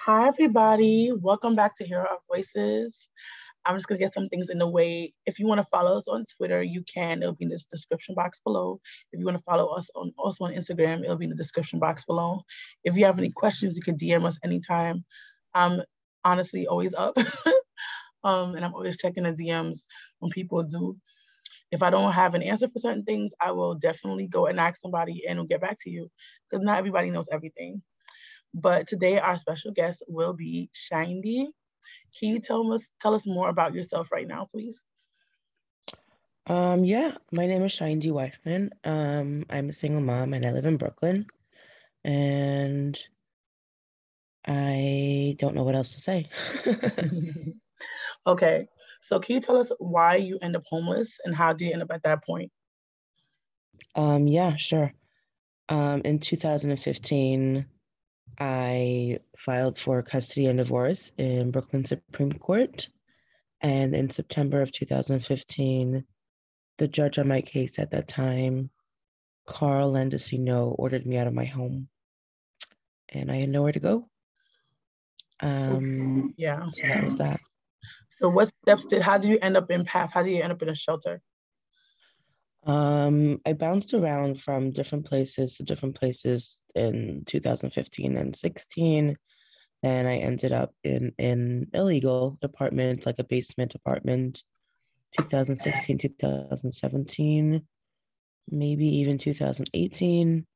Hi, everybody. Welcome back to Hear Our Voices. I'm just going to get some things in the way. If you want to follow us on Twitter, you can. It'll be in this description box below. If you want to follow us on also on Instagram, it'll be in the description box below. If you have any questions, you can DM us anytime. I'm honestly always up. um, and I'm always checking the DMs when people do. If I don't have an answer for certain things, I will definitely go and ask somebody and will get back to you because not everybody knows everything. But today our special guest will be Shindy. Can you tell us tell us more about yourself right now, please? Um, yeah, my name is Shindy Weichman. Um, I'm a single mom and I live in Brooklyn. And I don't know what else to say. okay. So can you tell us why you end up homeless and how did you end up at that point? Um, yeah, sure. Um, in 2015, I filed for custody and divorce in Brooklyn Supreme Court. And in September of 2015, the judge on my case at that time, Carl Landicino, ordered me out of my home. And I had nowhere to go. Um, so, yeah. So that was that. So what steps did, how did you end up in PATH? How did you end up in a shelter? Um, I bounced around from different places to different places in 2015 and 16. And I ended up in an illegal apartment, like a basement apartment, 2016, 2017, maybe even 2018.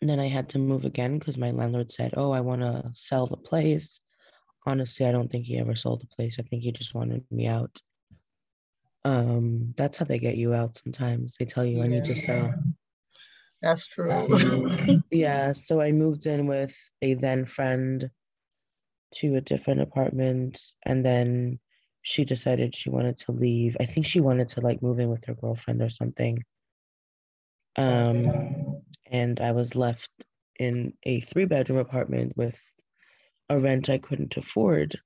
And then I had to move again because my landlord said, Oh, I want to sell the place honestly, I don't think he ever sold the place. I think he just wanted me out. Um, that's how they get you out sometimes. They tell you, yeah. I need to sell. That's true. yeah. So I moved in with a then friend to a different apartment. And then she decided she wanted to leave. I think she wanted to like move in with her girlfriend or something. Um, and I was left in a three bedroom apartment with a rent I couldn't afford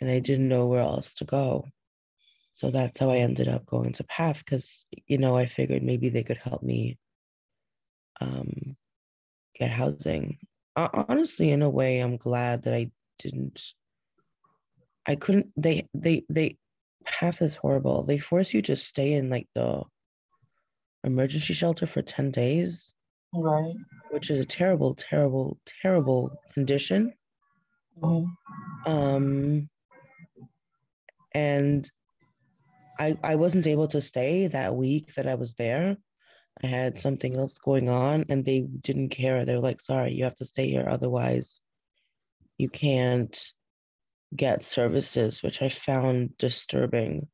and I didn't know where else to go. So that's how I ended up going to PATH because, you know, I figured maybe they could help me um, get housing. Uh, honestly, in a way, I'm glad that I didn't. I couldn't. They they they PATH is horrible. They force you to stay in like the emergency shelter for ten days, right? Which is a terrible, terrible, terrible condition. Mm-hmm. Um, and I I wasn't able to stay that week that I was there. I had something else going on, and they didn't care. They were like, "Sorry, you have to stay here, otherwise, you can't get services," which I found disturbing.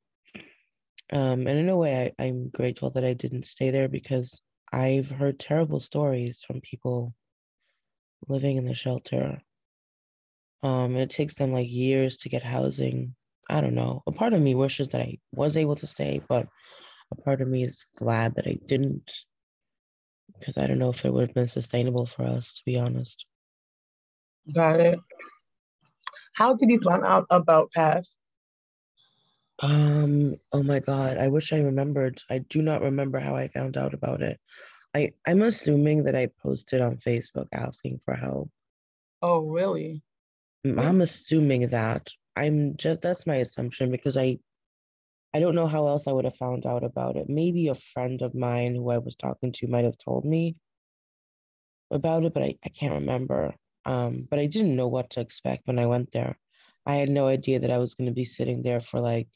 Um, and in a way, I, I'm grateful that I didn't stay there because I've heard terrible stories from people living in the shelter um, it takes them like years to get housing. I don't know. A part of me wishes that I was able to stay, but a part of me is glad that I didn't because I don't know if it would have been sustainable for us, to be honest. Got it. How did you find out about PATH? Um, oh my God, I wish I remembered. I do not remember how I found out about it. I, I'm assuming that I posted on Facebook asking for help. Oh, really? I'm assuming that. I'm just that's my assumption because I I don't know how else I would have found out about it. Maybe a friend of mine who I was talking to might have told me about it, but I, I can't remember. Um, but I didn't know what to expect when I went there. I had no idea that I was going to be sitting there for like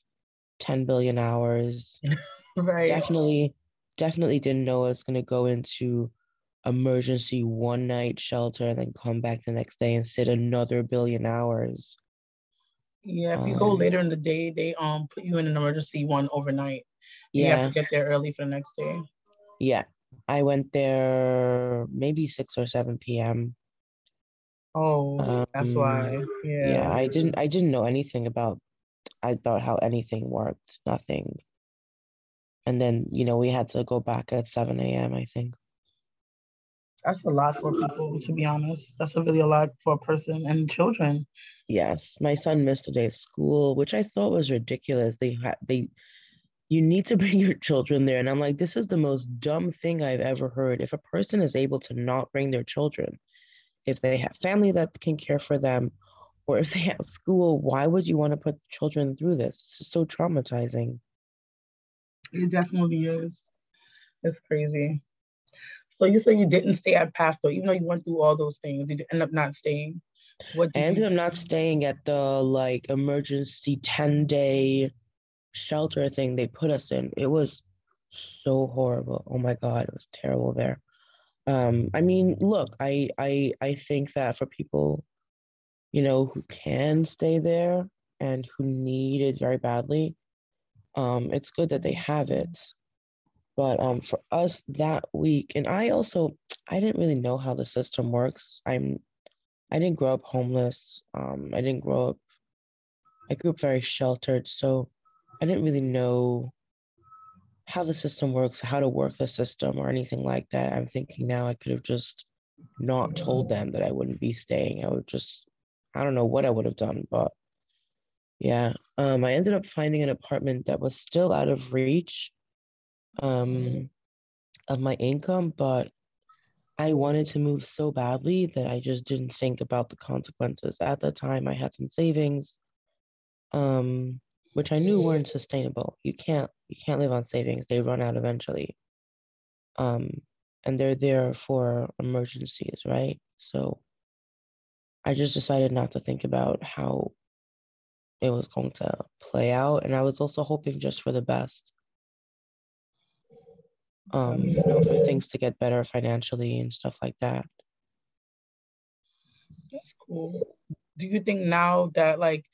10 billion hours. right. Definitely, definitely didn't know I was going to go into emergency one night shelter and then come back the next day and sit another billion hours. Yeah, if you um, go later in the day, they um put you in an emergency one overnight. Yeah. You have to get there early for the next day. Yeah. I went there maybe 6 or 7 p.m. Oh, um, that's why. Yeah. Yeah, I didn't I didn't know anything about I thought how anything worked. Nothing. And then, you know, we had to go back at 7 a.m., I think. That's a lot for people, to be honest. That's a really a lot for a person and children. Yes, my son missed a day of school, which I thought was ridiculous. They had they, you need to bring your children there, and I'm like, this is the most dumb thing I've ever heard. If a person is able to not bring their children, if they have family that can care for them, or if they have school, why would you want to put children through this? It's so traumatizing. It definitely is. It's crazy. So you say you didn't stay at Pasto, even though you went through all those things, you end up not staying. What I ended up not staying at the like emergency 10 day shelter thing they put us in. It was so horrible. Oh my god, it was terrible there. Um, I mean, look, I I I think that for people, you know, who can stay there and who need it very badly, um, it's good that they have it. But um, for us that week, and I also I didn't really know how the system works. I'm I didn't grow up homeless. Um, I didn't grow up. I grew up very sheltered, so I didn't really know how the system works, how to work the system, or anything like that. I'm thinking now I could have just not told them that I wouldn't be staying. I would just, I don't know what I would have done, but yeah. Um, I ended up finding an apartment that was still out of reach um, of my income, but I wanted to move so badly that I just didn't think about the consequences. At the time, I had some savings, um, which I knew weren't sustainable. You can't you can't live on savings; they run out eventually. Um, and they're there for emergencies, right? So I just decided not to think about how it was going to play out, and I was also hoping just for the best um, you know, for things to get better financially and stuff like that. That's cool. Do you think now that like,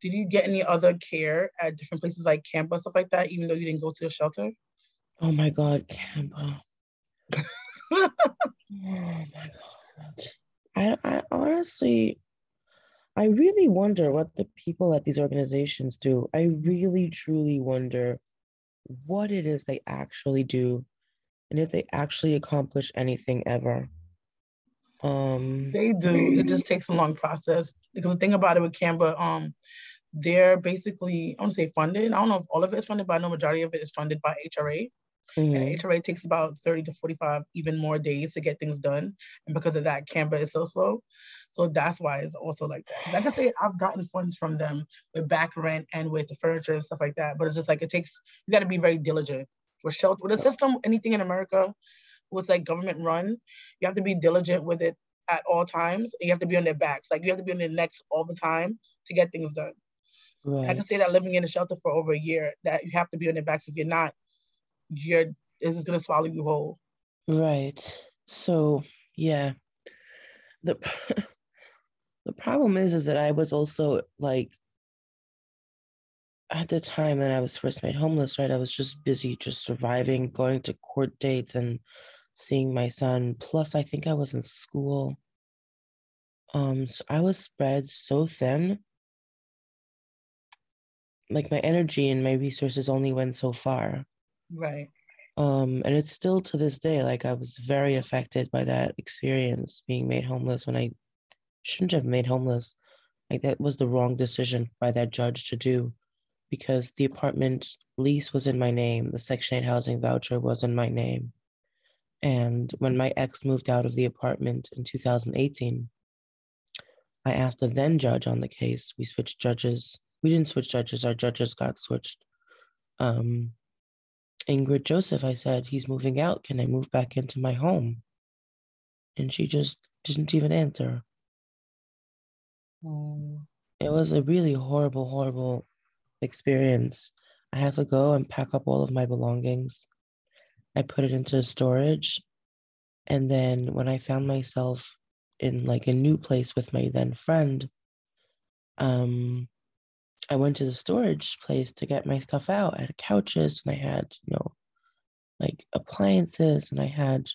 did you get any other care at different places like CAMBA stuff like that, even though you didn't go to a shelter? Oh my God, CAMBA. oh my God. I, I honestly, I really wonder what the people at these organizations do. I really, truly wonder what it is they actually do and if they actually accomplish anything ever. Um, they do. It just takes a long process because the thing about it with CAMBA, um, they're basically I want to say funded. I don't know if all of it is funded, but I know majority of it is funded by HRA. Mm-hmm. And HRA takes about 30 to 45, even more days to get things done. And because of that, CAMBA is so slow. So that's why it's also like that. Like I say, I've gotten funds from them with back rent and with the furniture and stuff like that. But it's just like it takes, you got to be very diligent with shelter with a system anything in america was like government run you have to be diligent with it at all times you have to be on their backs. Like you have to be on their necks all the time to get things done. Right. i can say that living in a shelter for over a year that you have to be on their backs. If you're not you're this is going to swallow you whole. Right. So yeah. The the problem is is that i was also like at the time that I was first made homeless, right, I was just busy just surviving, going to court dates and seeing my son. Plus, I think I was in school. Um, so I was spread so thin. Like my energy and my resources only went so far. Right. Um, and it's still to this day, like I was very affected by that experience being made homeless when I shouldn't have made homeless. Like that was the wrong decision by that judge to do because the apartment lease was in my name, the Section 8 housing voucher was in my name. And when my ex moved out of the apartment in 2018, I asked the then judge on the case. We switched judges. We didn't switch judges, our judges got switched. Um, Ingrid Joseph, I said, he's moving out. Can I move back into my home? And she just didn't even answer. Oh. It was a really horrible, horrible experience, I had to go and pack up all of my belongings. I put it into storage. And then when I found myself in like a new place with my then friend, um, I went to the storage place to get my stuff out. I had couches and I had, you know, like appliances and I had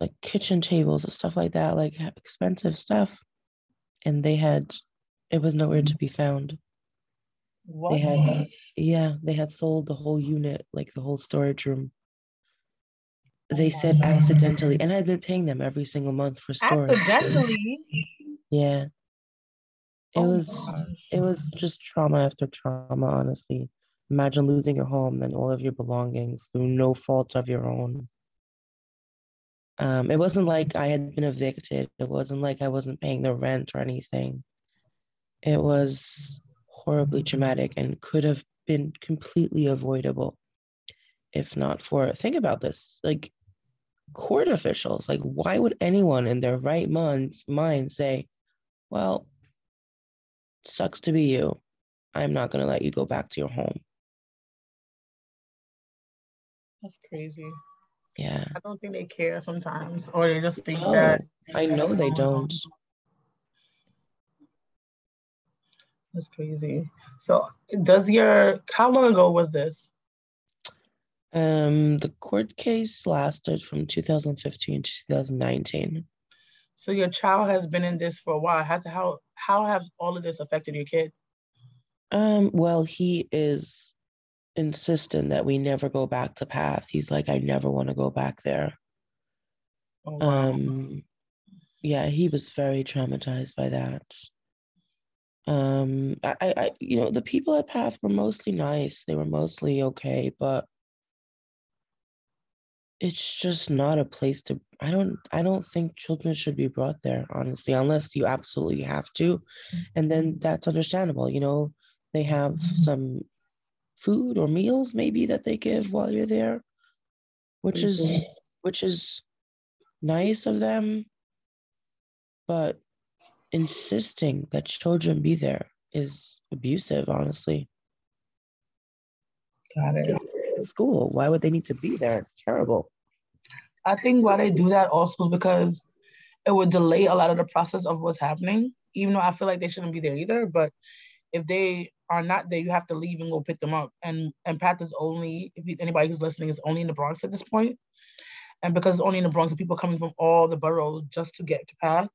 like kitchen tables and stuff like that, like expensive stuff. And they had, it was nowhere to be found. What? They had, yeah, they had sold the whole unit, like the whole storage room. They said accidentally, and I'd been paying them every single month for storage. Accidentally. Yeah. It oh was it was just trauma after trauma, honestly. Imagine losing your home and all of your belongings through no fault of your own. Um, it wasn't like I had been evicted. It wasn't like I wasn't paying the rent or anything. It was horribly traumatic and could have been completely avoidable if not for think about this like court officials like why would anyone in their right minds mind say well sucks to be you. I'm not going to let you go back to your home. That's crazy. Yeah. I don't think they care sometimes or they just think no, that i know they don't that's crazy so does your how long ago was this um, the court case lasted from 2015 to 2019. So your child has been in this for a while. Has how how have all of this affected your kid? Um, well, he is insistent that we never go back to path. He's like, I never want to go back there. Oh, wow. Um, yeah, he was very traumatized by that. Um, I, I, you know, the people at Path were mostly nice. They were mostly okay, but it's just not a place to i don't i don't think children should be brought there honestly unless you absolutely have to and then mm-hmm. that's understandable you know they have mm-hmm. some food or meals maybe that they give while you're there which is mm-hmm. which is nice of them but insisting that children be there is abusive honestly got it school. Why would they need to be there? It's terrible. I think why they do that also is because it would delay a lot of the process of what's happening. Even though I feel like they shouldn't be there either, but if they are not there, you have to leave and go pick them up. And and Path is only if anybody who's listening is only in the Bronx at this point, and because it's only in the Bronx, people coming from all the boroughs just to get to Path.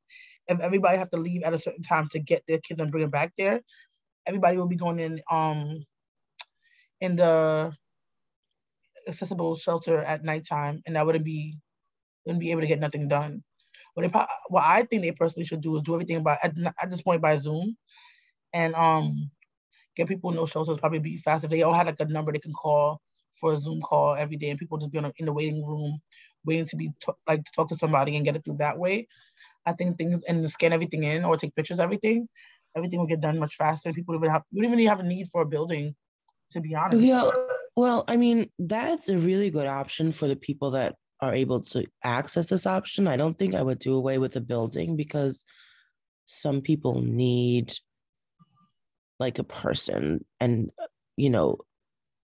If everybody have to leave at a certain time to get their kids and bring them back there, everybody will be going in um in the accessible shelter at nighttime, and that wouldn't be wouldn't be able to get nothing done. What they what I think they personally should do is do everything by at, at this point by Zoom, and um get people in those shelters probably be fast if they all had like a number they can call for a Zoom call every day, and people just be in the waiting room waiting to be t- like to talk to somebody and get it through that way. I think things and scan everything in or take pictures, everything, everything will get done much faster. People even have you don't even have a need for a building, to be honest. Yeah, well, I mean, that's a really good option for the people that are able to access this option. I don't think I would do away with the building because some people need like a person and you know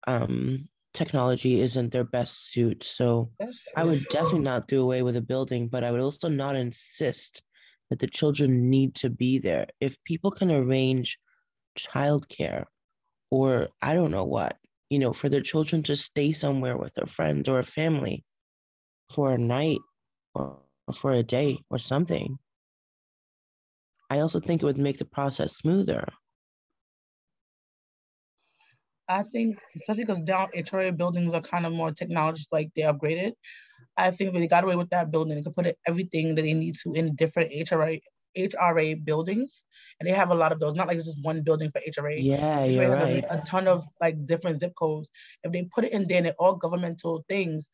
um technology isn't their best suit so i would definitely not do away with a building but i would also not insist that the children need to be there if people can arrange childcare or i don't know what you know, for their children to stay somewhere with a friend or a family for a night or for a day or something. I also think it would make the process smoother. I think, especially because down HRA buildings are kind of more technology, like they upgraded. I think if they got away with that building, they could put everything that they need to in different HRA HRA buildings, and they have a lot of those. Not like it's just one building for HRA. Yeah, HRA you're right. A, ton of like different zip codes. If they put it in there, and all governmental things.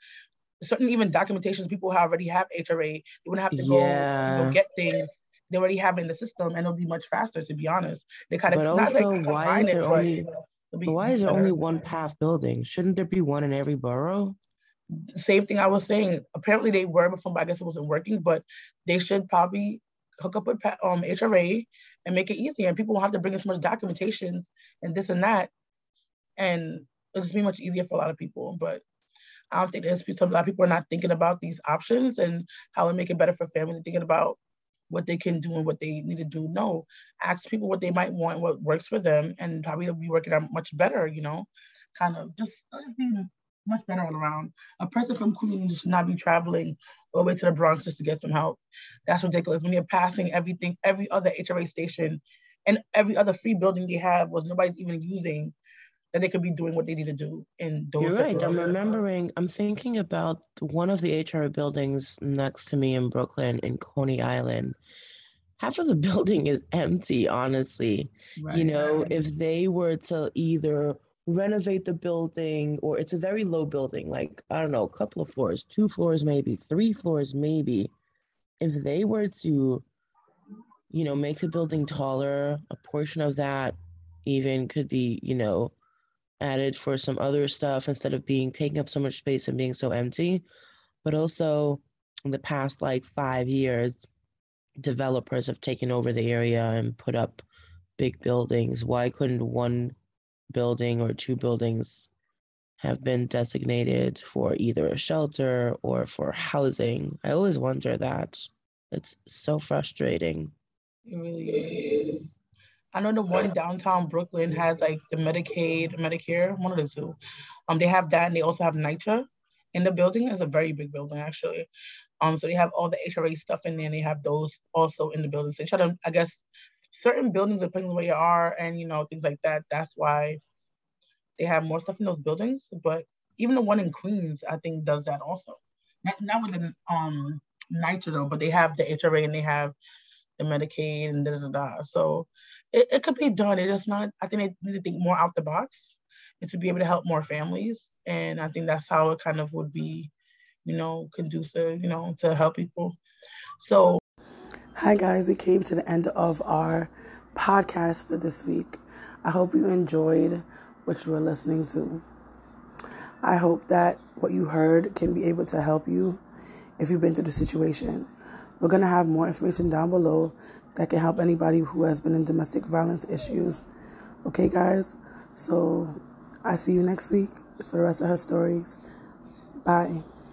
Certain even documentations people who already have HRA, they wouldn't have to go, yeah. go get things. They already have in the system, and it'll be much faster. To be honest, they kind of. But also, why is there it, only? But, why is there only one path building? Shouldn't there be one in every borough? same thing I was saying. Apparently they were before, but I guess it wasn't working. But they should probably hook up with um, HRA and make it easier. And people won't have to bring in so much documentation and this and that. And it'll just be much easier for a lot of people. But I don't think there's a lot of people are not thinking about these options and how to make it better for families and thinking about what they can do and what they need to do. No, ask people what they might want, what works for them, and probably be working out much better, you know, kind of just, uh, just being much better all around. A person from Queens should not be traveling all the way to the Bronx just to get some help. That's ridiculous. When you're passing everything, every other HRA station and every other free building they have was nobody's even using that they could be doing what they need to do in those. You're right. I'm remembering. I'm thinking about one of the HR buildings next to me in Brooklyn in Coney Island. Half of the building is empty, honestly. Right. You know, if they were to either renovate the building or it's a very low building like i don't know a couple of floors two floors maybe three floors maybe if they were to you know make the building taller a portion of that even could be you know added for some other stuff instead of being taking up so much space and being so empty but also in the past like five years developers have taken over the area and put up big buildings why couldn't one building or two buildings have been designated for either a shelter or for housing. I always wonder that. It's so frustrating. It really is. I know the one downtown Brooklyn has like the Medicaid, Medicare, one of the two. Um, they have that, and they also have NYCHA in the building. It's a very big building actually. Um, so they have all the HRA stuff in there, and they have those also in the building. So they try to, I guess, certain buildings depending on where you are and you know things like that. That's why they have more stuff in those buildings. But even the one in Queens, I think, does that also. Not, not with the um NYCHA though, but they have the HRA and they have the Medicaid and da da da. So it, it could be done. It is not. I think they need to think more out the box and to be able to help more families. And I think that's how it kind of would be, you know, conducive, you know, to help people. So Hi, guys. We came to the end of our podcast for this week. I hope you enjoyed what you were listening to. I hope that what you heard can be able to help you if you've been through the situation. We're going to have more information down below that can help anybody who has been in domestic violence issues. Okay, guys? So I see you next week for the rest of her stories. Bye.